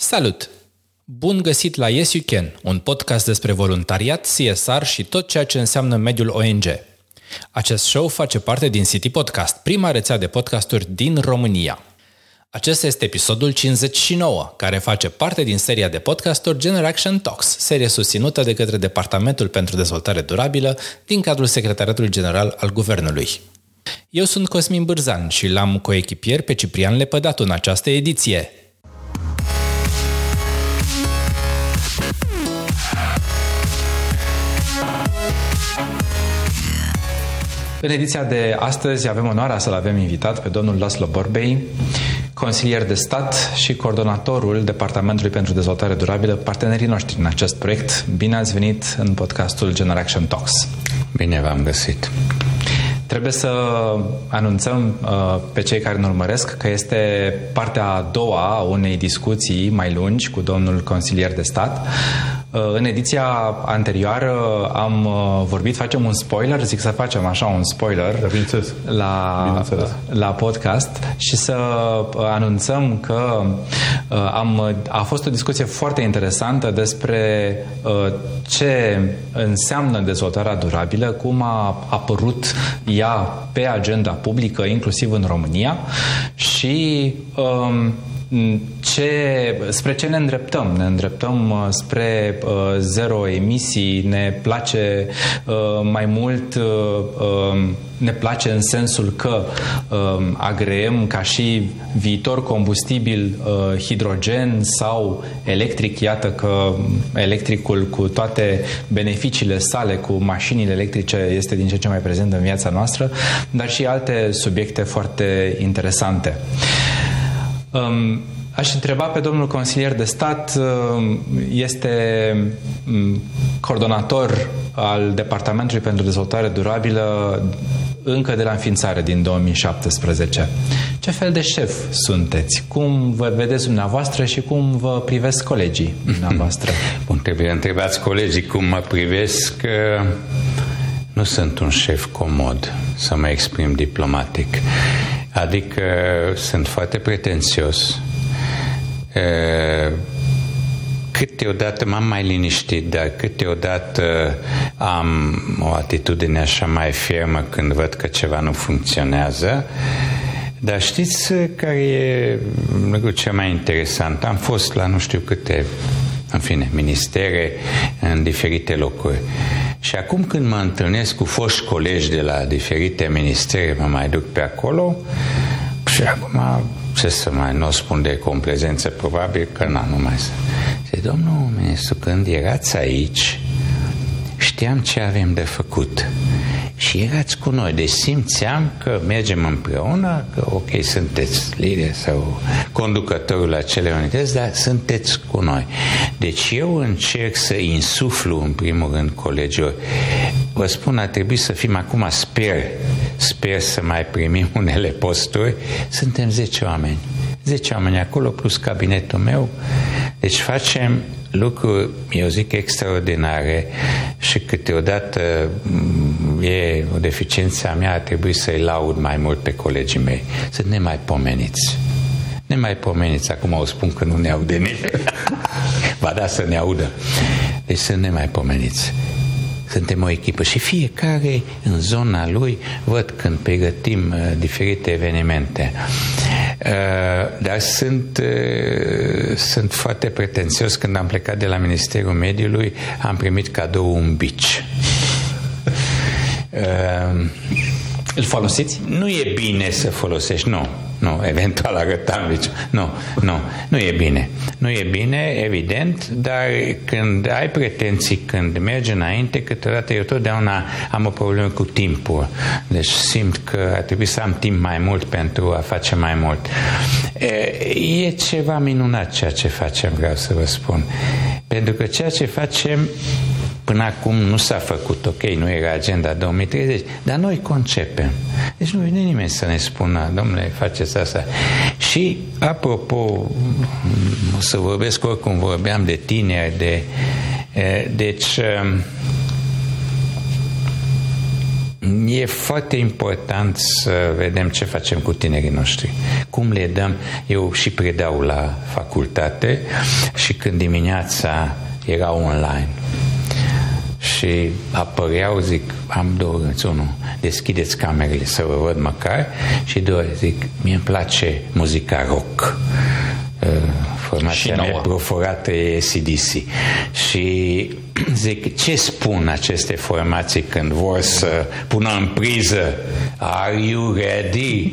Salut! Bun găsit la Yes You Can, un podcast despre voluntariat, CSR și tot ceea ce înseamnă mediul ONG. Acest show face parte din City Podcast, prima rețea de podcasturi din România. Acesta este episodul 59, care face parte din seria de podcasturi Generation Talks, serie susținută de către Departamentul pentru Dezvoltare Durabilă din cadrul Secretariatului General al Guvernului. Eu sunt Cosmin Bârzan și l-am coechipier pe Ciprian Lepădatu în această ediție. În ediția de astăzi avem onoarea să-l avem invitat pe domnul Laszlo Borbei, consilier de stat și coordonatorul Departamentului pentru Dezvoltare Durabilă, partenerii noștri în acest proiect. Bine ați venit în podcastul Generation Talks. Bine v-am găsit. Trebuie să anunțăm uh, pe cei care ne urmăresc că este partea a doua a unei discuții mai lungi cu domnul consilier de stat Uh, în ediția anterioară am uh, vorbit, facem un spoiler, zic să facem așa un spoiler la, la podcast și să uh, anunțăm că am, a fost o discuție foarte interesantă despre ce înseamnă dezvoltarea durabilă, cum a apărut ea pe agenda publică, inclusiv în România și um, ce, spre ce ne îndreptăm? Ne îndreptăm uh, spre uh, zero emisii, ne place uh, mai mult, uh, um, ne place în sensul că uh, agreem ca și viitor combustibil uh, hidrogen sau electric. Iată că electricul cu toate beneficiile sale, cu mașinile electrice, este din ce ce mai prezent în viața noastră, dar și alte subiecte foarte interesante. Um, aș întreba pe domnul consilier de stat, um, este um, coordonator al Departamentului pentru Dezvoltare Durabilă încă de la înființare din 2017. Ce fel de șef sunteți? Cum vă vedeți dumneavoastră și cum vă privesc colegii dumneavoastră? Bun, trebuie întrebați colegii cum mă privesc. Nu sunt un șef comod, să mă exprim diplomatic. Adică sunt foarte pretențios. Câteodată m-am mai liniștit, dar câteodată am o atitudine așa mai fermă când văd că ceva nu funcționează. Dar știți care e lucrul cel mai interesant? Am fost la nu știu câte, în fine, ministere în diferite locuri. Și acum când mă întâlnesc cu foști colegi de la diferite ministere, mă mai duc pe acolo și acum ce să mai nu spun de complezență, probabil că na, nu mai să. Zice, domnul ministru, când erați aici, știam ce avem de făcut și erați cu noi. Deci simțeam că mergem împreună, că ok, sunteți lider sau conducătorul acelei unități, dar sunteți cu noi. Deci eu încerc să insuflu în primul rând colegilor. Vă spun, ar trebui să fim acum, sper, sper să mai primim unele posturi. Suntem 10 oameni. 10 oameni acolo plus cabinetul meu. Deci facem lucruri, eu zic, extraordinare și câteodată mm, e o deficiență a mea, ar trebui să-i laud mai mult pe colegii mei. Sunt nemaipomeniți. Nemaipomeniți, acum o spun că nu ne aude nimeni. Va da să ne audă. Deci sunt nemaipomeniți. Suntem o echipă și fiecare în zona lui văd când pregătim uh, diferite evenimente. Uh, dar sunt, uh, sunt foarte pretențios. Când am plecat de la Ministerul Mediului, am primit cadou un bici. Îl folosiți? Nu e bine să folosești, nu. Nu, eventual arătam bici. Nu, nu, nu e bine. Nu e bine, evident, dar când ai pretenții, când mergi înainte, câteodată eu totdeauna am o problemă cu timpul. Deci simt că ar trebui să am timp mai mult pentru a face mai mult. E ceva minunat ceea ce facem, vreau să vă spun. Pentru că ceea ce facem Până acum nu s-a făcut, ok, nu era agenda 2030, dar noi concepem. Deci nu vine nimeni să ne spună, domnule, faceți asta. Și, apropo, o să vorbesc oricum vorbeam de tineri, de... Deci, e foarte important să vedem ce facem cu tinerii noștri. Cum le dăm, eu și predau la facultate și când dimineața era online și apăreau, zic, am două gânduri. Unul, deschideți camerele să vă văd măcar și doi, zic, mie îmi place muzica rock. Uh, formația mea proforată e CDC. Și zic, ce spun aceste formații când vor să pună în priză Are you ready?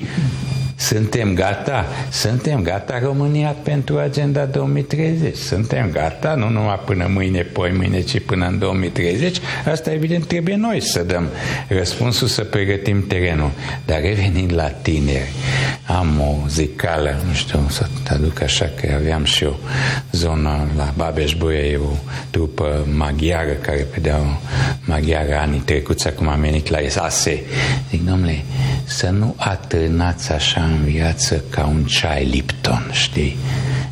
Suntem gata? Suntem gata România pentru Agenda 2030. Suntem gata, nu numai până mâine, poi mâine, ci până în 2030. Asta evident trebuie noi să dăm răspunsul, să pregătim terenul. Dar revenind la tineri, am o zicală, nu știu, să te aduc așa că aveam și eu zona la babeș e o trupă maghiară care pedeau maghiară anii trecuți, acum am venit la ESASE. Zic, domnule, să nu atârnați așa în viață ca un ceai Lipton, știi?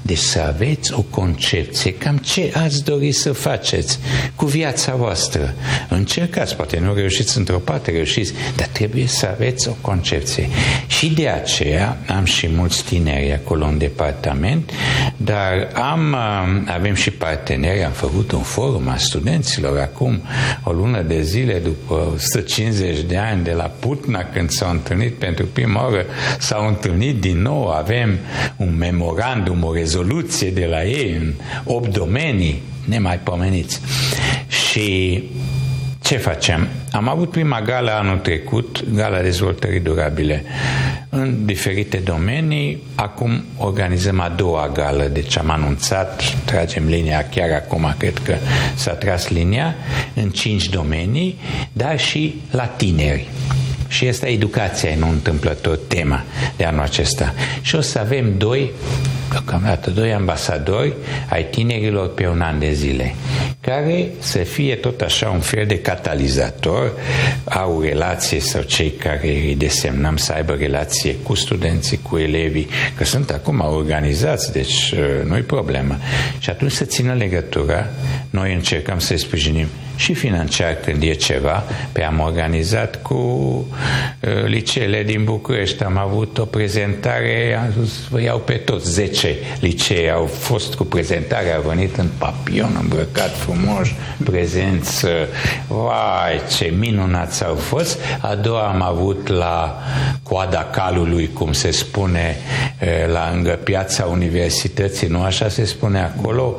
Deci să aveți o concepție cam ce ați dori să faceți cu viața voastră. Încercați, poate nu reușiți într-o parte, reușiți, dar trebuie să aveți o concepție. Și de aceea am și mulți tineri acolo în departament, dar am, avem și parteneri, am făcut un forum a studenților acum o lună de zile după 150 de ani de la Putna când s-au întâlnit pentru prima oară, s-au întâlnit din nou, avem un memorandum, o rezoluție de la ei în 8 domenii nemaipomeniți. Și ce facem? Am avut prima gala anul trecut, gala dezvoltării durabile, în diferite domenii. Acum organizăm a doua gală, deci am anunțat, tragem linia chiar acum, cred că s-a tras linia, în cinci domenii, dar și la tineri. Și asta educația, e nu întâmplător tema de anul acesta. Și o să avem doi, deocamdată doi ambasadori ai tinerilor pe un an de zile, care să fie tot așa un fel de catalizator, au relație sau cei care îi desemnăm să aibă relație cu studenții, cu elevii, că sunt acum organizați, deci uh, nu-i problemă. Și atunci să țină legătura, noi încercăm să-i sprijinim și financiar când e ceva. Pe am organizat cu uh, liceele din București. Am avut o prezentare, am zis, vă iau pe toți, 10 licee au fost cu prezentare, au venit în papion, îmbrăcat frumos, prezenți, uh, vai, ce minunați au fost. A doua am avut la coada calului, cum se spune, uh, la lângă piața universității, nu așa se spune acolo.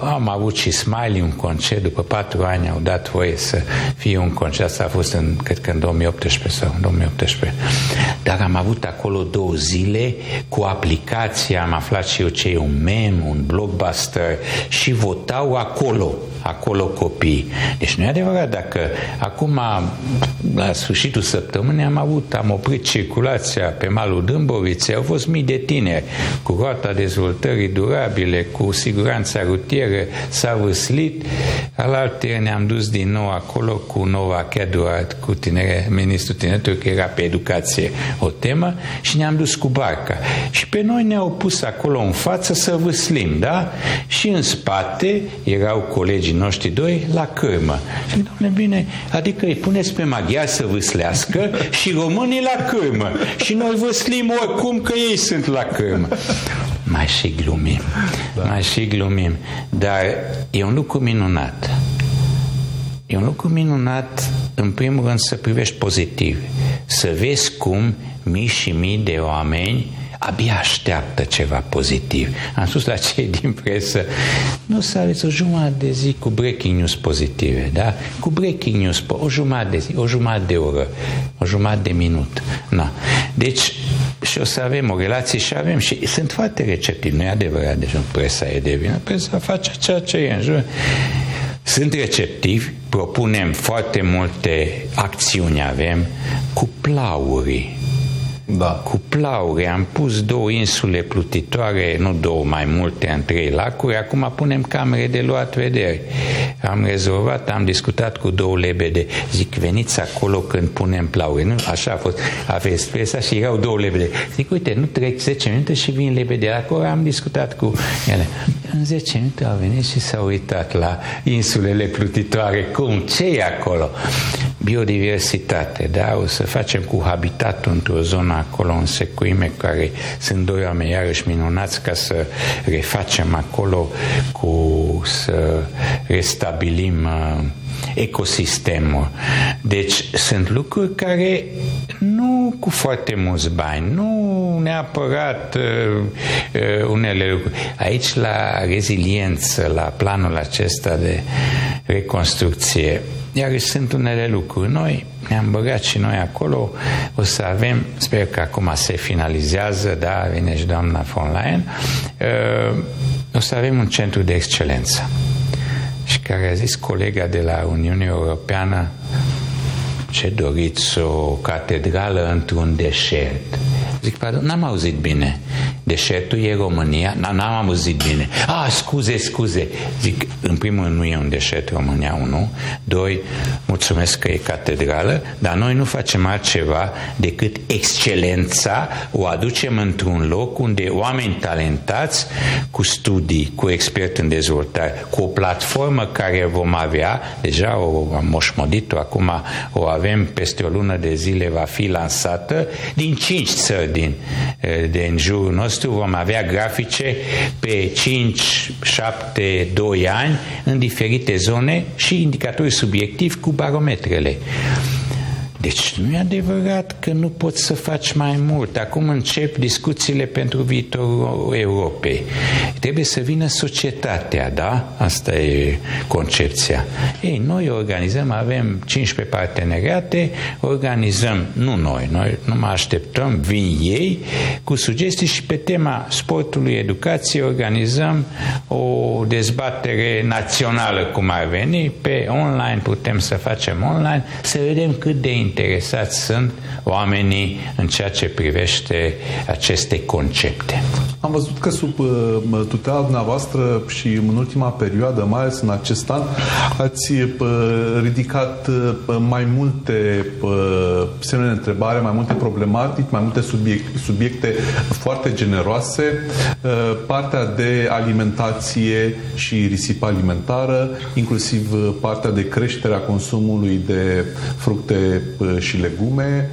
Am avut și Smiley, un concert după patru ani ani au dat voie să fie un concert. Asta a fost, în, cred că în 2018 sau în 2018. Dar am avut acolo două zile cu aplicația, am aflat și eu ce e un mem, un blockbuster și votau acolo acolo copii. Deci nu e adevărat dacă acum la sfârșitul săptămânii am avut, am oprit circulația pe malul Dâmboviței, au fost mii de tineri cu roata dezvoltării durabile, cu siguranța rutieră, s-a văslit. Alaltă ne-am dus din nou acolo cu Nova Keduart, cu tinere, ministrul tineretului, că era pe educație o temă, și ne-am dus cu barca. Și pe noi ne-au pus acolo în față să văslim, da? Și în spate erau colegi colegii noștri doi la cârmă. Și domnule, bine, adică îi puneți pe maghiar să vâslească și românii la cârmă. Și noi văslim oricum că ei sunt la cârmă. Mai și glumim, da. mai și glumim. Dar e un lucru minunat. E un lucru minunat, în primul rând, să privești pozitiv. Să vezi cum mii și mii de oameni abia așteaptă ceva pozitiv. Am spus la cei din presă, nu să aveți o jumătate de zi cu breaking news pozitive, da? Cu breaking news, o jumătate de zi, o jumătate de oră, o jumătate de minut. Na. Deci, și o să avem o relație și avem și sunt foarte receptivi, nu e adevărat, deci nu presa e de vină, presa face ceea ce e în jur. Sunt receptivi, propunem foarte multe acțiuni avem cu plaurii da. cu plaure. Am pus două insule plutitoare, nu două, mai multe, în trei lacuri. Acum punem camere de luat vedere. Am rezolvat, am discutat cu două lebede. Zic, veniți acolo când punem plaure. Nu? Așa a fost. Aveți presa și erau două lebede. Zic, uite, nu trec 10 minute și vin lebede. Acolo am discutat cu ele. În 10 minute au venit și s-au uitat la insulele plutitoare. Cum? ce e acolo? Biodiversitate, da? O să facem cu habitatul într-o zonă acolo în secuime care sunt doi oameni iarăși minunați ca să refacem acolo cu să restabilim uh, ecosistemul. Deci sunt lucruri care nu cu foarte mulți bani, nu neapărat uh, uh, unele lucruri. Aici la reziliență, la planul acesta de reconstrucție, iar sunt unele lucruri. Noi ne-am băgat și noi acolo, o să avem, sper că acum se finalizează, da, vine și doamna von Leyen, uh, o să avem un centru de excelență și care a zis colega de la Uniunea Europeană ce doriți o catedrală într-un deșert. Zic, pardon, n-am auzit bine. Deșertul e România? N-am auzit bine. Ah, scuze, scuze. Zic, în primul rând nu e un deșert România, unu. Doi, mulțumesc că e catedrală, dar noi nu facem altceva decât excelența o aducem într-un loc unde oameni talentați cu studii, cu expert în dezvoltare, cu o platformă care vom avea, deja o am moșmodit-o, acum o avem peste o lună de zile, va fi lansată din cinci țări din, de în jurul nostru vom avea grafice pe 5, 7, 2 ani în diferite zone și indicatori subiectivi cu barometrele. Deci nu e adevărat că nu poți să faci mai mult. Acum încep discuțiile pentru viitorul Europei. Trebuie să vină societatea, da? Asta e concepția. Ei, noi organizăm, avem 15 parteneriate, organizăm, nu noi, noi nu mai așteptăm, vin ei cu sugestii și pe tema sportului, educației organizăm o dezbatere națională, cum ar veni, pe online putem să facem online, să vedem cât de interesați sunt oamenii în ceea ce privește aceste concepte. Am văzut că sub uh, tutela dumneavoastră și în ultima perioadă, mai ales în acest an, ați uh, ridicat uh, mai multe semne de întrebare, mai multe problematici, mai multe subiecte, subiecte foarte generoase. Partea de alimentație și risipă alimentară, inclusiv partea de creșterea consumului de fructe și legume,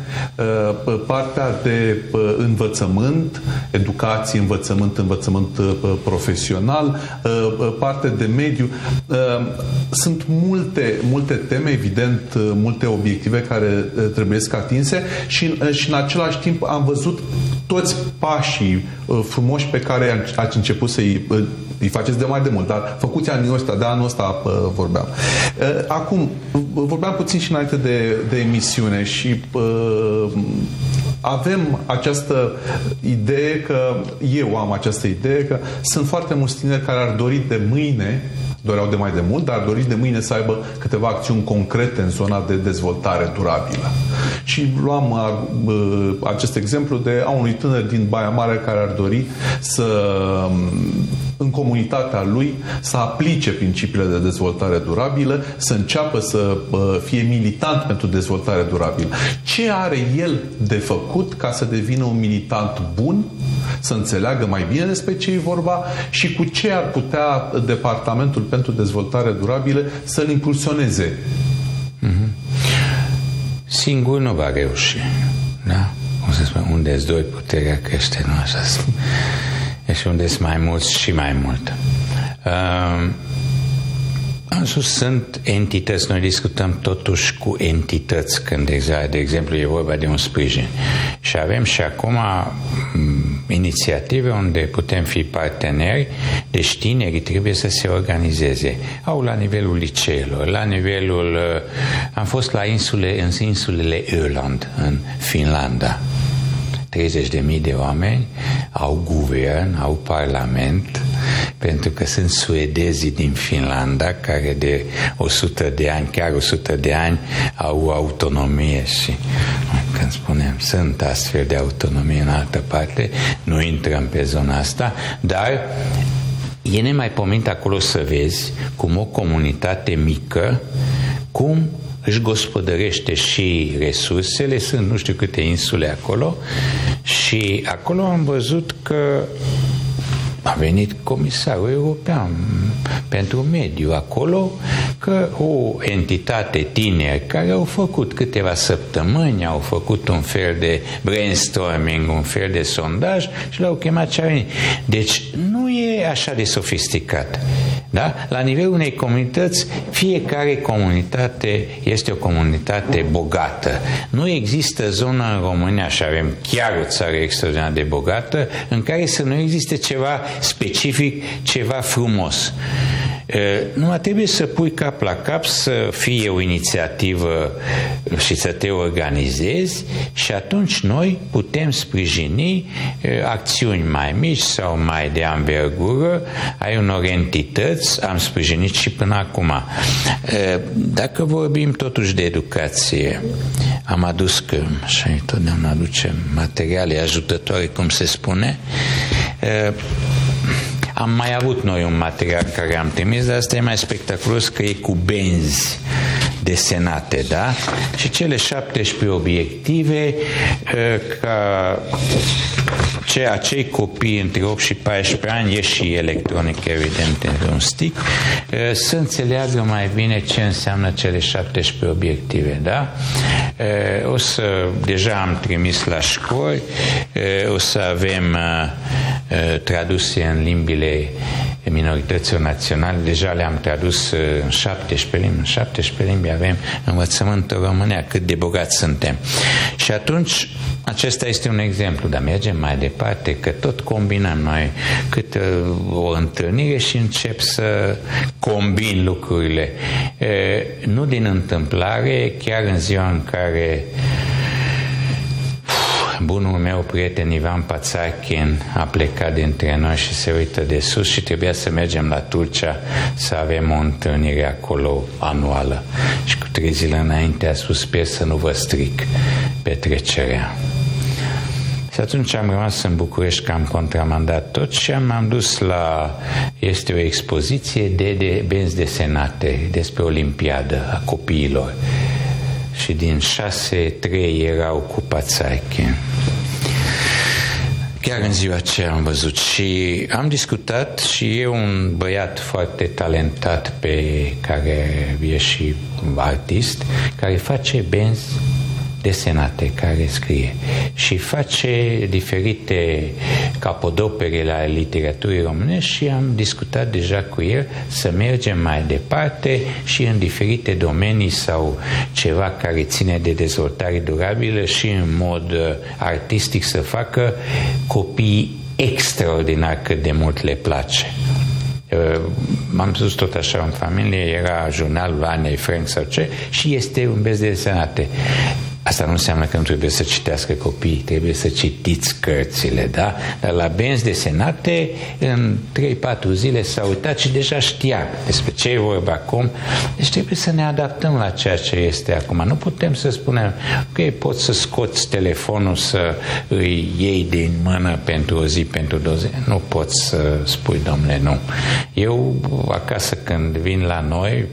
partea de învățământ, educație, învățământ, învățământ profesional, parte de mediu. Sunt multe, multe teme, evident, multe obiective care trebuie să atinse și, și în același timp am văzut toți pașii frumoși pe care ați început să-i îi faceți de mai de mult, dar făcuți anul ăsta, de anul ăsta vorbeam. Acum, vorbeam puțin și înainte de, de emisiune și avem această idee că, eu am această idee că sunt foarte mulți tineri care ar dori de mâine doreau de mai de mult, dar doriți de mâine să aibă câteva acțiuni concrete în zona de dezvoltare durabilă. Și luam uh, acest exemplu de a unui tânăr din Baia Mare care ar dori să în comunitatea lui să aplice principiile de dezvoltare durabilă, să înceapă să fie militant pentru dezvoltare durabilă. Ce are el de făcut ca să devină un militant bun, să înțeleagă mai bine despre ce e vorba și cu ce ar putea Departamentul pentru Dezvoltare Durabilă să-l impulsioneze? Mm-hmm. Singur nu va reuși. Da? Cum să spun, unde-ți doi puterea crește, nu așa spun și unde sunt mai mulți și mai mult. Uh, în sus sunt entități, noi discutăm totuși cu entități când, exact, de exemplu, e vorba de un sprijin. Și avem și acum mm, inițiative unde putem fi parteneri, deci tinerii trebuie să se organizeze. Au la nivelul liceelor, la nivelul... Uh, am fost la insule, în insulele Öland, în Finlanda 30.000 de oameni au guvern, au parlament, pentru că sunt suedezii din Finlanda care de 100 de ani, chiar 100 de ani, au autonomie și când spunem sunt astfel de autonomie în altă parte, nu intrăm pe zona asta, dar e nemaipomenit acolo să vezi cum o comunitate mică, cum își gospodărește și resursele, sunt nu știu câte insule acolo. Și acolo am văzut că a venit comisarul european pentru mediu acolo că o entitate tineri care au făcut câteva săptămâni, au făcut un fel de brainstorming, un fel de sondaj și l-au chemat ce a venit. Deci nu e așa de sofisticat. Da? La nivelul unei comunități, fiecare comunitate este o comunitate bogată. Nu există zonă în România, și avem chiar o țară extraordinar de bogată, în care să nu existe ceva specific, ceva frumos. Nu trebuie să pui cap la cap să fie o inițiativă și să te organizezi și atunci noi putem sprijini acțiuni mai mici sau mai de anvergură ai unor entități, am sprijinit și până acum. Dacă vorbim totuși de educație, am adus că, și totdeauna aducem materiale ajutătoare, cum se spune, am mai avut noi un material care am trimis, dar asta e mai spectaculos că e cu benzi desenate, da? Și cele 17 obiective ca ce acei copii între 8 și 14 ani, e și electronic evident în un stick, să înțeleagă mai bine ce înseamnă cele 17 obiective, da? O să, deja am trimis la școli, o să avem traduse în limbile minorităților naționale, deja le-am tradus în 17 limbi, în 17 limbi avem învățământul românea, cât de bogați suntem. Și atunci, acesta este un exemplu, dar mergem mai departe, că tot combinăm noi cât o întâlnire și încep să combin lucrurile. Nu din întâmplare, chiar în ziua în care bunul meu prieten Ivan Pațachin a plecat dintre noi și se uită de sus și trebuia să mergem la Turcia să avem o întâlnire acolo anuală. Și cu trei zile înainte a spus, sper să nu vă stric petrecerea. Și atunci am rămas în București că am contramandat tot și am dus la... Este o expoziție de, de benzi desenate despre Olimpiadă a copiilor și din șase, trei erau cu Pațache. Chiar în ziua aceea am văzut și am discutat și e un băiat foarte talentat pe care e și artist, care face benzi desenate care scrie și face diferite capodopere la literaturii românești și am discutat deja cu el să mergem mai departe și în diferite domenii sau ceva care ține de dezvoltare durabilă și în mod uh, artistic să facă copii extraordinar cât de mult le place. Uh, m-am dus tot așa în familie, era jurnalul Anei Frank sau ce, și este un bez de desenate. Asta nu înseamnă că nu trebuie să citească copiii, trebuie să citiți cărțile, da? Dar la benzi desenate, în 3-4 zile s-a uitat și deja știa despre ce e vorba acum. Deci trebuie să ne adaptăm la ceea ce este acum. Nu putem să spunem, ok, poți să scoți telefonul să îi iei din mână pentru o zi, pentru două zile. Nu poți să spui, domnule, nu. Eu, acasă, când vin la noi,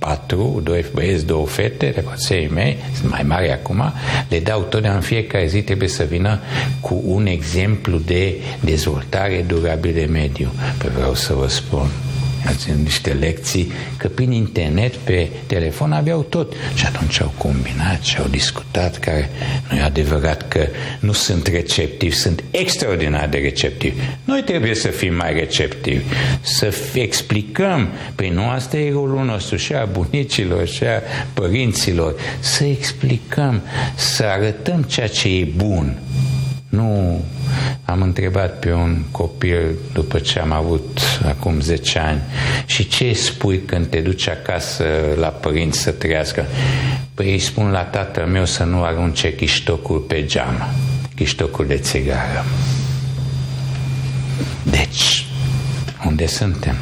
patru, doi băieți, două fete, repaței mei, sunt mai mari acum, le dau totdeauna în fiecare zi trebuie să vină cu un exemplu de dezvoltare durabilă de mediu. Păi vreau să vă spun, ați niște lecții, că prin internet, pe telefon aveau tot. Și atunci au combinat și au discutat, care nu e adevărat că nu sunt receptivi, sunt extraordinar de receptivi. Noi trebuie să fim mai receptivi, să explicăm, păi nu asta e rolul nostru și a bunicilor și a părinților, să explicăm, să arătăm ceea ce e bun. Nu am întrebat pe un copil după ce am avut acum 10 ani și ce spui când te duci acasă la părinți să trăiască? Păi îi spun la tatăl meu să nu arunce chiștocul pe geam, chiștocul de țigară. Deci, unde suntem?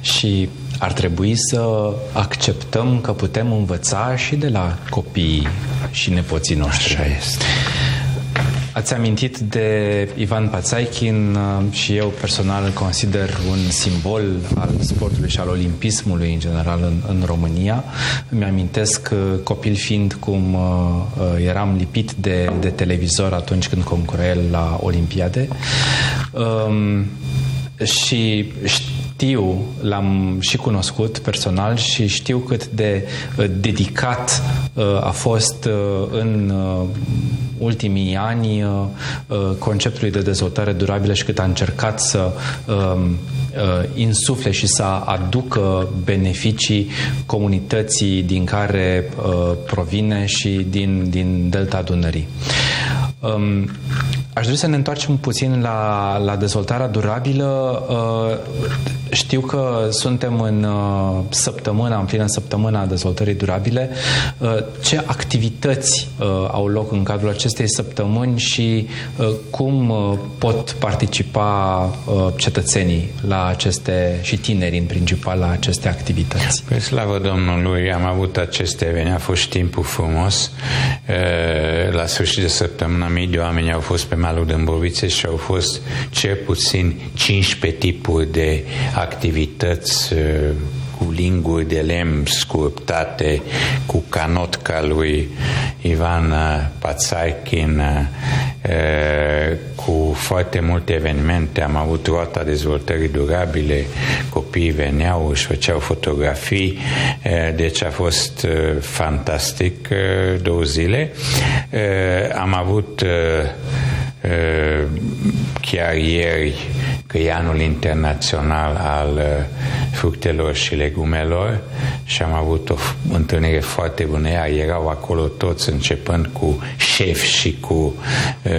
Și ar trebui să acceptăm că putem învăța și de la copiii și nepoții noștri. Așa este. Ați amintit de Ivan Pațaichin uh, și eu personal îl consider un simbol al sportului și al olimpismului în general în, în România. Îmi amintesc uh, copil fiind cum uh, eram lipit de, de televizor atunci când concura el la Olimpiade. Um, și știu, l-am și cunoscut personal și știu cât de uh, dedicat uh, a fost uh, în ultimii ani conceptului de dezvoltare durabilă și cât a încercat să um, insufle și să aducă beneficii comunității din care provine și din, din Delta Dunării. Um, aș dori să ne întoarcem puțin la, la dezvoltarea durabilă. Uh, știu că suntem în uh, săptămâna, în plină săptămâna dezvoltării durabile. Uh, ce activități au loc în cadrul acestei săptămâni și cum pot participa cetățenii la aceste și tineri în principal la aceste activități? Pe slavă Domnului, am avut aceste evenimente, a fost timpul frumos. La sfârșit de săptămână mii de oameni au fost pe malul Dâmbovițe și au fost cel puțin 15 tipuri de activități uh, cu linguri de lemn sculptate, cu canotca lui Ivan Pațarchin, uh, cu foarte multe evenimente. Am avut roata dezvoltării durabile, copiii veneau, își făceau fotografii, uh, deci a fost fantastic două zile. Am avut chiar ieri că e anul internațional al uh, fructelor și legumelor și am avut o întâlnire foarte bună. Iar erau acolo toți începând cu șef și cu uh,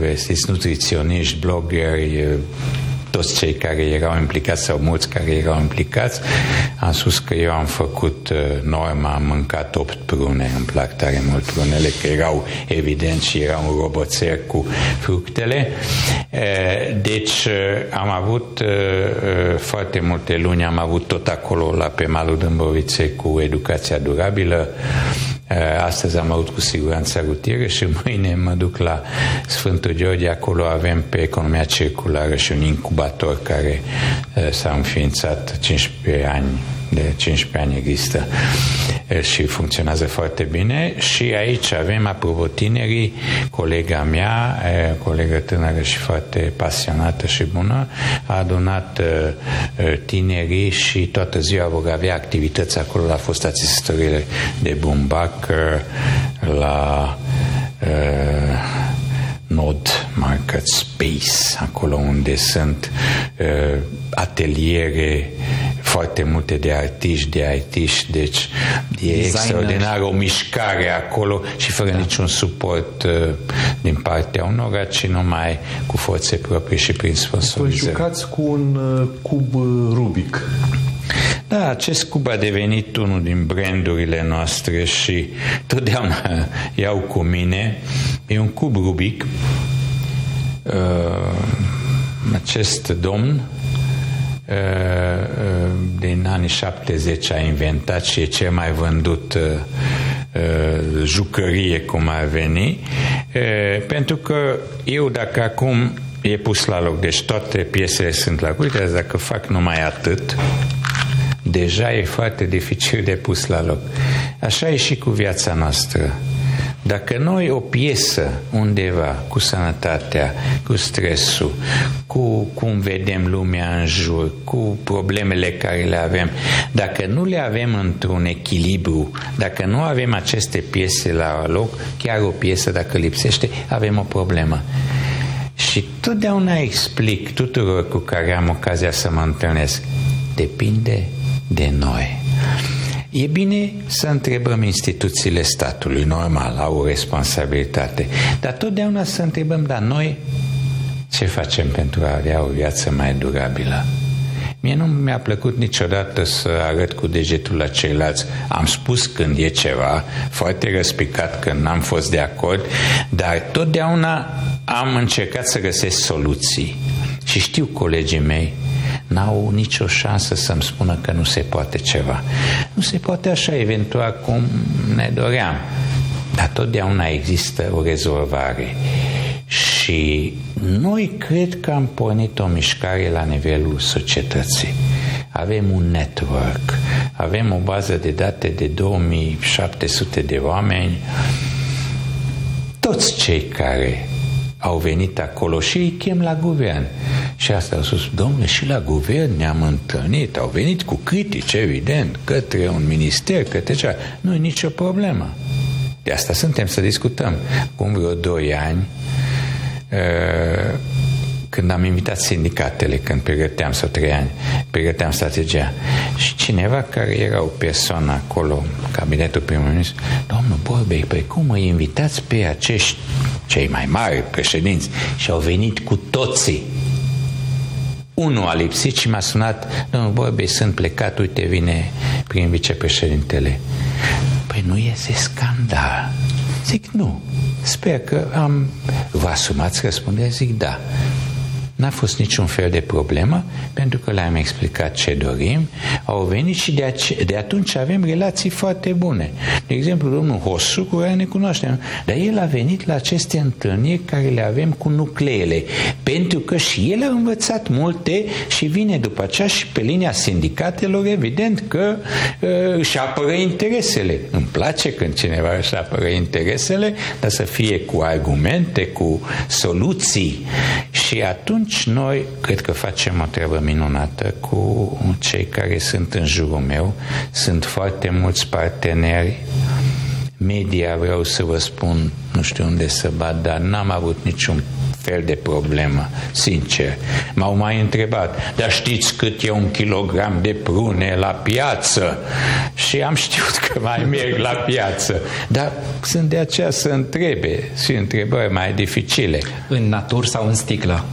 uh, nutriționiști, blogeri, uh, toți cei care erau implicați sau mulți care erau implicați. Am spus că eu am făcut uh, norma, am mâncat opt prune, îmi plac tare mult prunele, că erau evident și era un roboțel cu fructele. Uh, deci uh, am avut foarte multe luni, am avut tot acolo la pe malul Dâmboviței cu educația durabilă. Astăzi am avut cu siguranță rutieră și mâine mă duc la Sfântul George. Acolo avem pe economia circulară și un incubator care s-a înființat 15 ani de 15 ani există și funcționează foarte bine. Și aici avem, apropo tinerii, colega mea, colegă tânără și foarte pasionată și bună, a adunat tinerii și toată ziua vor avea activități acolo. La fosta țesătorile de bumbac, la Nod Market Space, acolo unde sunt uh, ateliere foarte multe de artiști, de artiști, deci e Designer. extraordinar o mișcare acolo și fără da. niciun suport uh, din partea unora, ci numai cu forțe proprii și prin sponsorizare. Vă jucați cu un uh, cub uh, Rubik. Da, acest cub a devenit unul din brandurile noastre și totdeauna iau cu mine. E un cub Rubik. Uh, acest domn uh, uh, din anii 70 a inventat și e cel mai vândut uh, uh, jucărie cum ar veni, uh, pentru că eu dacă acum e pus la loc, deci toate piesele sunt la uite, dacă fac numai atât, deja e foarte dificil de pus la loc. Așa e și cu viața noastră. Dacă noi o piesă undeva cu sănătatea, cu stresul, cu cum vedem lumea în jur, cu problemele care le avem, dacă nu le avem într-un echilibru, dacă nu avem aceste piese la loc, chiar o piesă dacă lipsește, avem o problemă. Și totdeauna explic tuturor cu care am ocazia să mă întâlnesc, depinde de noi. E bine să întrebăm instituțiile statului, normal, au o responsabilitate, dar totdeauna să întrebăm, dar noi ce facem pentru a avea o viață mai durabilă? Mie nu mi-a plăcut niciodată să arăt cu degetul la ceilalți. Am spus când e ceva, foarte răspicat când n-am fost de acord, dar totdeauna am încercat să găsesc soluții. Și știu colegii mei n-au nicio șansă să-mi spună că nu se poate ceva. Nu se poate așa, eventual, cum ne doream. Dar totdeauna există o rezolvare. Și noi cred că am pornit o mișcare la nivelul societății. Avem un network, avem o bază de date de 2700 de oameni. Toți cei care au venit acolo și îi chem la guvern Și asta au spus, domnule, și la guvern ne-am întâlnit, au venit cu critici, evident, către un minister, către cea. Nu e nicio problemă. De asta suntem să discutăm. Cum vreo doi ani, uh, când am invitat sindicatele, când pregăteam, sau trei ani, pregăteam strategia, și cineva care era o persoană acolo, cabinetul primului ministru, domnul Borbei, păi cum îi invitați pe acești cei mai mari președinți și au venit cu toții unul a lipsit și m-a sunat, domnul Borbei, sunt plecat, uite, vine prin vicepreședintele. Păi nu iese scandal. Zic, nu. Sper că am... Vă asumați răspunderea? Zic, da. N-a fost niciun fel de problemă, pentru că le-am explicat ce dorim, au venit și de, ace- de atunci avem relații foarte bune. De exemplu, domnul Hosu, cu care ne cunoaștem, dar el a venit la aceste întâlniri care le avem cu nucleele, pentru că și el a învățat multe și vine după aceea și pe linia sindicatelor, evident că uh, își apără interesele. Îmi place când cineva își apără interesele, dar să fie cu argumente, cu soluții. Și atunci atunci noi cred că facem o treabă minunată cu cei care sunt în jurul meu. Sunt foarte mulți parteneri media, vreau să vă spun, nu știu unde să bat, dar n-am avut niciun fel de problemă, sincer. M-au mai întrebat, dar știți cât e un kilogram de prune la piață? Și am știut că mai merg la piață. Dar sunt de aceea să întrebe și întrebări mai dificile. În natură sau în sticlă?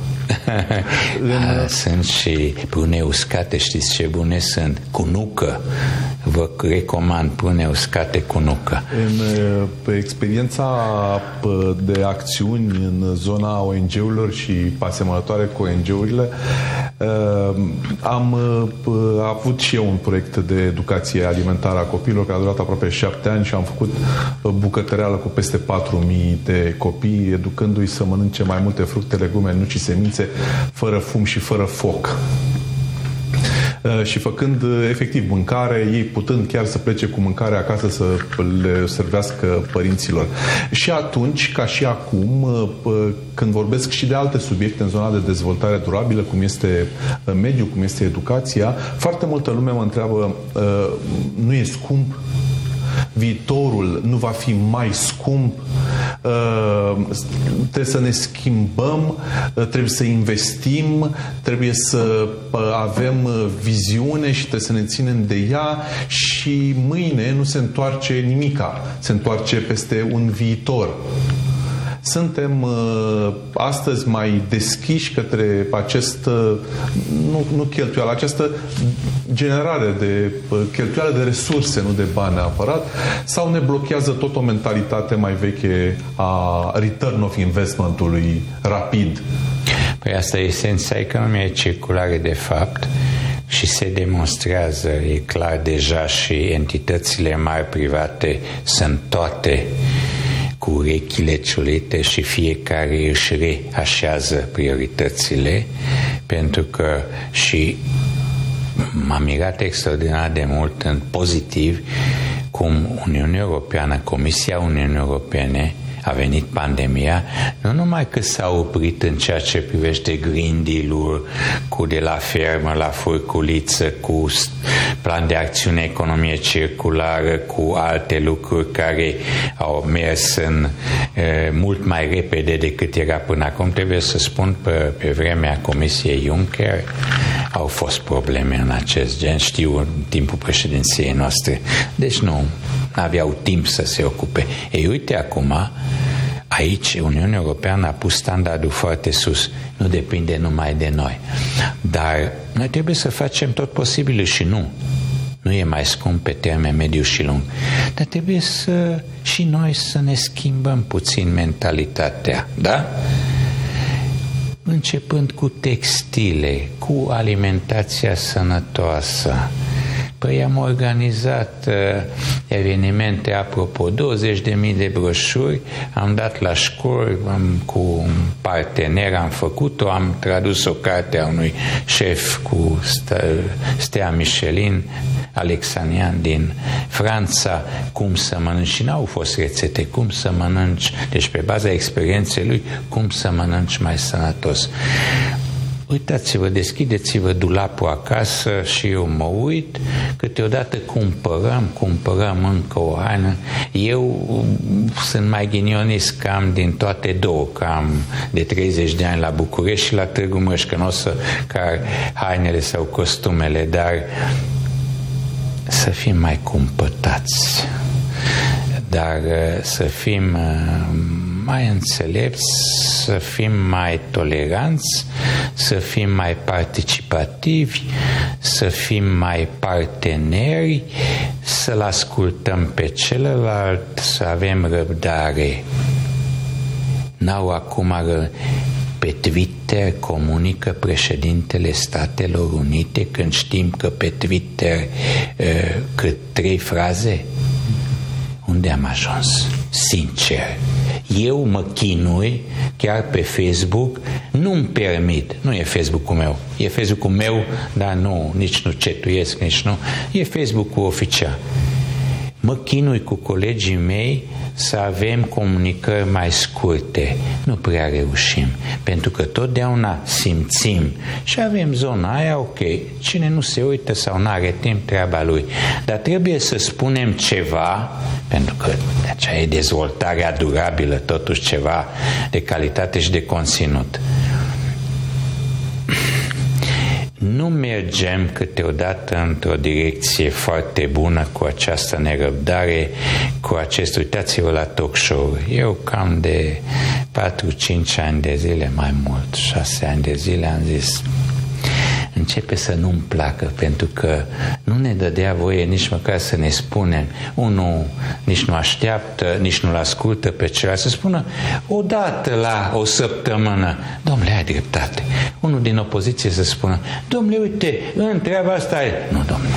în... Sunt și prune uscate, știți ce bune sunt? Cu nucă. Vă recomand prune uscate cu nucă. În pe experiența de acțiuni în zona ONG-urilor și asemănătoare cu ONG-urile, am avut și eu un proiect de educație alimentară a copiilor care a durat aproape șapte ani și am făcut bucătăreală cu peste 4.000 de copii, educându-i să mănânce mai multe fructe, legume, nuci și semințe locuințe fără fum și fără foc uh, și făcând uh, efectiv mâncare, ei putând chiar să plece cu mâncare acasă să le servească părinților. Și atunci, ca și acum, uh, când vorbesc și de alte subiecte în zona de dezvoltare durabilă, cum este mediul, cum este educația, foarte multă lume mă întreabă, nu e scump? viitorul nu va fi mai scump, uh, trebuie să ne schimbăm, uh, trebuie să investim, trebuie să uh, avem viziune și trebuie să ne ținem de ea și mâine nu se întoarce nimica, se întoarce peste un viitor suntem uh, astăzi mai deschiși către acest, uh, nu, nu cheltuială, această generare de uh, cheltuială de resurse, nu de bani neapărat, sau ne blochează tot o mentalitate mai veche a return of investmentului rapid? Păi asta e esența economiei circulare de fapt și se demonstrează, e clar deja și entitățile mari private sunt toate cu urechile ciulite și fiecare își reașează prioritățile, pentru că și m-am mirat extraordinar de mult în pozitiv cum Uniunea Europeană, Comisia Uniunii Europene a venit pandemia, nu numai că s-a oprit în ceea ce privește Green Deal-ul cu de la fermă la furculiță, cu plan de acțiune economie circulară, cu alte lucruri care au mers în e, mult mai repede decât era până acum. Trebuie să spun, pe, pe vremea Comisiei Juncker au fost probleme în acest gen, știu, în timpul președinției noastre. Deci nu, aveau timp să se ocupe. Ei, uite acum, aici Uniunea Europeană a pus standardul foarte sus. Nu depinde numai de noi. Dar noi trebuie să facem tot posibilul și nu. Nu e mai scump pe termen mediu și lung. Dar trebuie să și noi să ne schimbăm puțin mentalitatea, da? Începând cu textile, cu alimentația sănătoasă, Păi am organizat uh, evenimente, apropo, 20.000 de broșuri, am dat la școli, am, cu un partener am făcut-o, am tradus o carte a unui șef cu Stea Michelin, Alexanian din Franța, cum să mănânci, și n-au fost rețete, cum să mănânci, deci pe baza experienței lui, cum să mănânci mai sănătos. Uitați-vă, deschideți-vă dulapul acasă și eu mă uit, câteodată cumpărăm, cumpărăm încă o haină. Eu sunt mai ghinionist cam din toate două, cam de 30 de ani la București și la Târgu Măș, că nu o să car hainele sau costumele, dar să fim mai cumpătați, dar să fim mai înțelepți, să fim mai toleranți, să fim mai participativi, să fim mai parteneri, să-l ascultăm pe celălalt, să avem răbdare. N-au acum pe Twitter comunică președintele Statelor Unite când știm că pe Twitter uh, cât trei fraze? Unde am ajuns? Sincer eu mă chinui chiar pe Facebook, nu-mi permit, nu e Facebook-ul meu, e Facebook-ul meu, dar nu, nici nu cetuiesc, nici nu, e Facebook-ul oficial. Mă chinui cu colegii mei să avem comunicări mai scurte. Nu prea reușim, pentru că totdeauna simțim și avem zona aia, ok, cine nu se uită sau nu are timp, treaba lui. Dar trebuie să spunem ceva, pentru că de aceea e dezvoltarea durabilă, totuși ceva de calitate și de conținut nu mergem câteodată într-o direcție foarte bună cu această nerăbdare, cu acest, uitați-vă la talk show Eu cam de 4-5 ani de zile, mai mult, 6 ani de zile am zis, începe să nu-mi placă, pentru că nu ne dădea voie nici măcar să ne spunem, unul nici nu așteaptă, nici nu-l ascultă pe celălalt, să spună odată la o săptămână, domnule, ai dreptate. Unul din opoziție să spună, domnule, uite, în treaba asta e... Nu, domnule,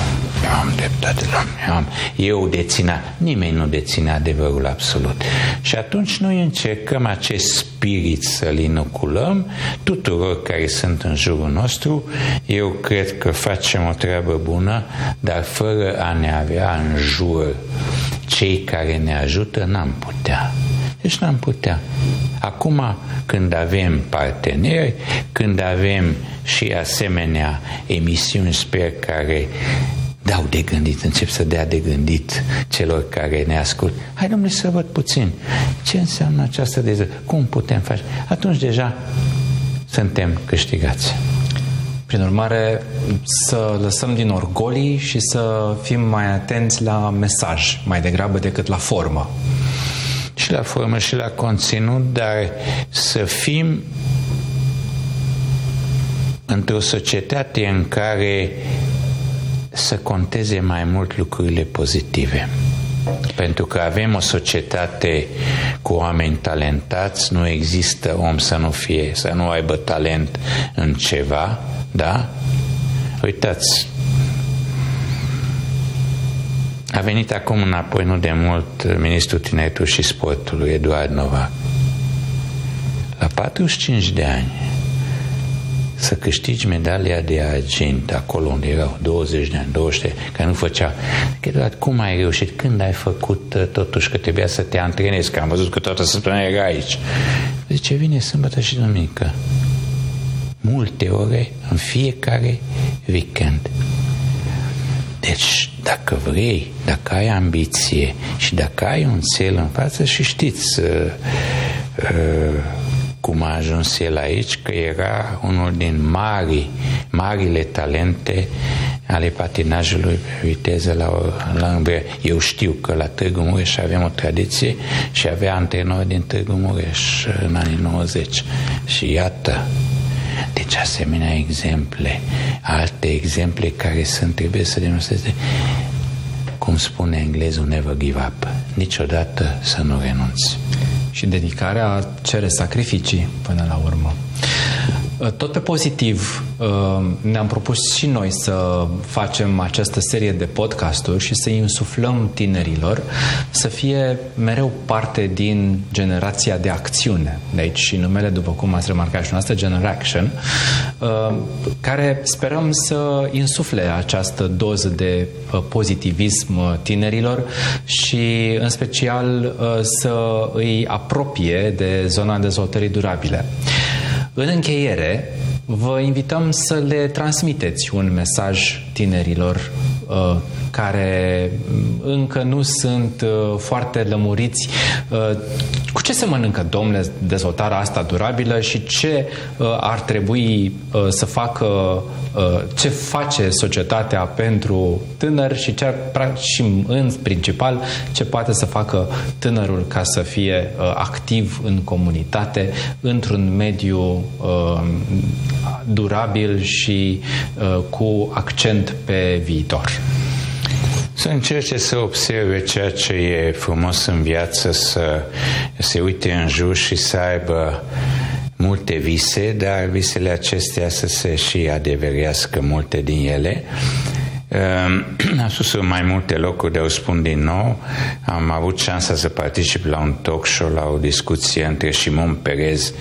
eu am dreptate, domnule, eu, am, eu deținea, nimeni nu deține adevărul absolut. Și atunci noi încercăm acest spirit să-l inoculăm tuturor care sunt în jurul nostru. Eu cred că facem o treabă bună, dar fără a ne avea în jur cei care ne ajută, n-am putea. Deci n-am putea. Acum, când avem parteneri, când avem și asemenea emisiuni, sper, care dau de gândit, încep să dea de gândit celor care ne ascult. Hai, domnule, să văd puțin ce înseamnă această deză, cum putem face. Atunci deja suntem câștigați. Prin urmare, să lăsăm din orgolii și să fim mai atenți la mesaj, mai degrabă decât la formă. Și la formă și la conținut, dar să fim într-o societate în care să conteze mai mult lucrurile pozitive. Pentru că avem o societate cu oameni talentați, nu există om să nu fie, să nu aibă talent în ceva, da? Uitați, a venit acum înapoi, nu de mult, ministrul tineretului și sportului, Eduard Novac. La 45 de ani, să câștigi medalia de argint acolo unde erau 20 de ani, 20 de care nu făcea. Eduard, cum ai reușit? Când ai făcut uh, totuși că trebuia să te antrenezi? Că am văzut că toată săptămâna era aici. Zice, vine sâmbătă și duminică multe ore în fiecare weekend. Deci, dacă vrei, dacă ai ambiție și dacă ai un cel în față și știți uh, uh, cum a ajuns el aici, că era unul din mari, marile talente ale patinajului pe viteză la, la Îmbrea. Eu știu că la Târgu Mureș avem o tradiție și avea antrenori din Târgu Mureș în anii 90. Și iată, deci asemenea exemple, alte exemple care sunt, trebuie să demonstreze, cum spune englezul, never give up, niciodată să nu renunți. Și dedicarea cere sacrificii până la urmă. Uh, tot pe pozitiv, uh, ne-am propus și noi să facem această serie de podcasturi și să insuflăm tinerilor să fie mereu parte din generația de acțiune. De aici și numele, după cum ați remarcat și noastră, Generaction, uh, care sperăm să insufle această doză de pozitivism tinerilor și, în special, să îi apropie de zona dezvoltării durabile. În încheiere, vă invităm să le transmiteți un mesaj tinerilor uh, care încă nu sunt uh, foarte lămuriți. Uh, cu ce se mănâncă, domnule, dezvoltarea asta durabilă și ce uh, ar trebui uh, să facă uh, ce face societatea pentru tânăr și, ce ar, și în principal ce poate să facă tânărul ca să fie uh, activ în comunitate într-un mediu uh, durabil și uh, cu accent pe viitor. Să încerce să observe ceea ce e frumos în viață, să se uite în jur și să aibă multe vise, dar visele acestea să se și adeverească multe din ele. Am spus în mai multe locuri, de o spun din nou, am avut șansa să particip la un talk show, la o discuție între Simon Perez,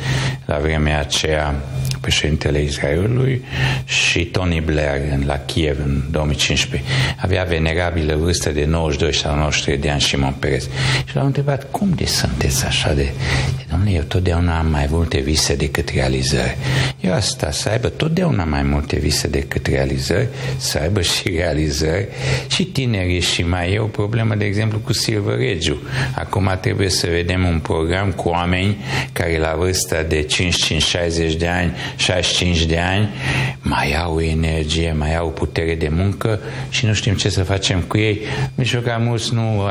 la vremea aceea președintele Israelului, și Tony Blair la Kiev în 2015. Avea venerabilă vârstă de 92 sau 93 de ani Simon Perez. Și l-am întrebat, cum de sunteți așa de... Domnule, eu totdeauna am mai multe vise decât realizări. Eu asta, să aibă totdeauna mai multe vise decât realizări, să aibă și realizări și tinerii și mai e o problemă, de exemplu, cu Silver Regiu. Acum trebuie să vedem un program cu oameni care la vârsta de 55-60 de ani 65 de ani, mai au energie, mai au putere de muncă și nu știm ce să facem cu ei. Mijloca mulți nu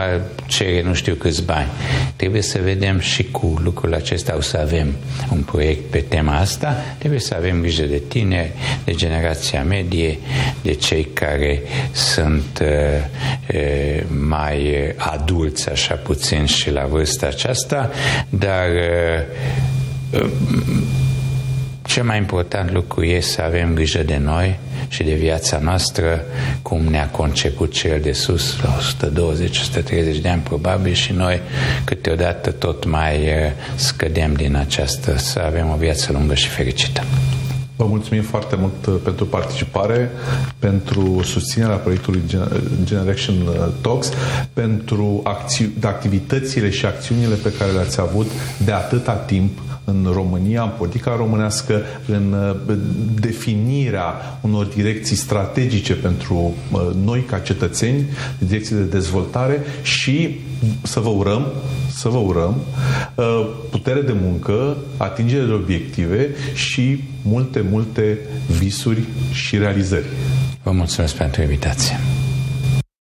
cere nu știu câți bani. Trebuie să vedem și cu lucrul acesta o să avem un proiect pe tema asta. Trebuie să avem grijă de tineri, de generația medie, de cei care sunt uh, uh, mai adulți, așa puțin și la vârsta aceasta, dar uh, cel mai important lucru este să avem grijă de noi și de viața noastră, cum ne-a conceput cel de sus, la 120-130 de ani probabil, și noi câteodată tot mai eh, scădem din această, să avem o viață lungă și fericită. Vă mulțumim foarte mult eh, pentru participare, pentru susținerea proiectului Generation eh, Talks, pentru acți- activitățile și acțiunile pe care le-ați avut de atâta timp în România, în politica românească, în uh, definirea unor direcții strategice pentru uh, noi ca cetățeni, direcții de dezvoltare și să vă urăm să vă urăm uh, putere de muncă, atingere de obiective și multe, multe visuri și realizări. Vă mulțumesc pentru invitație.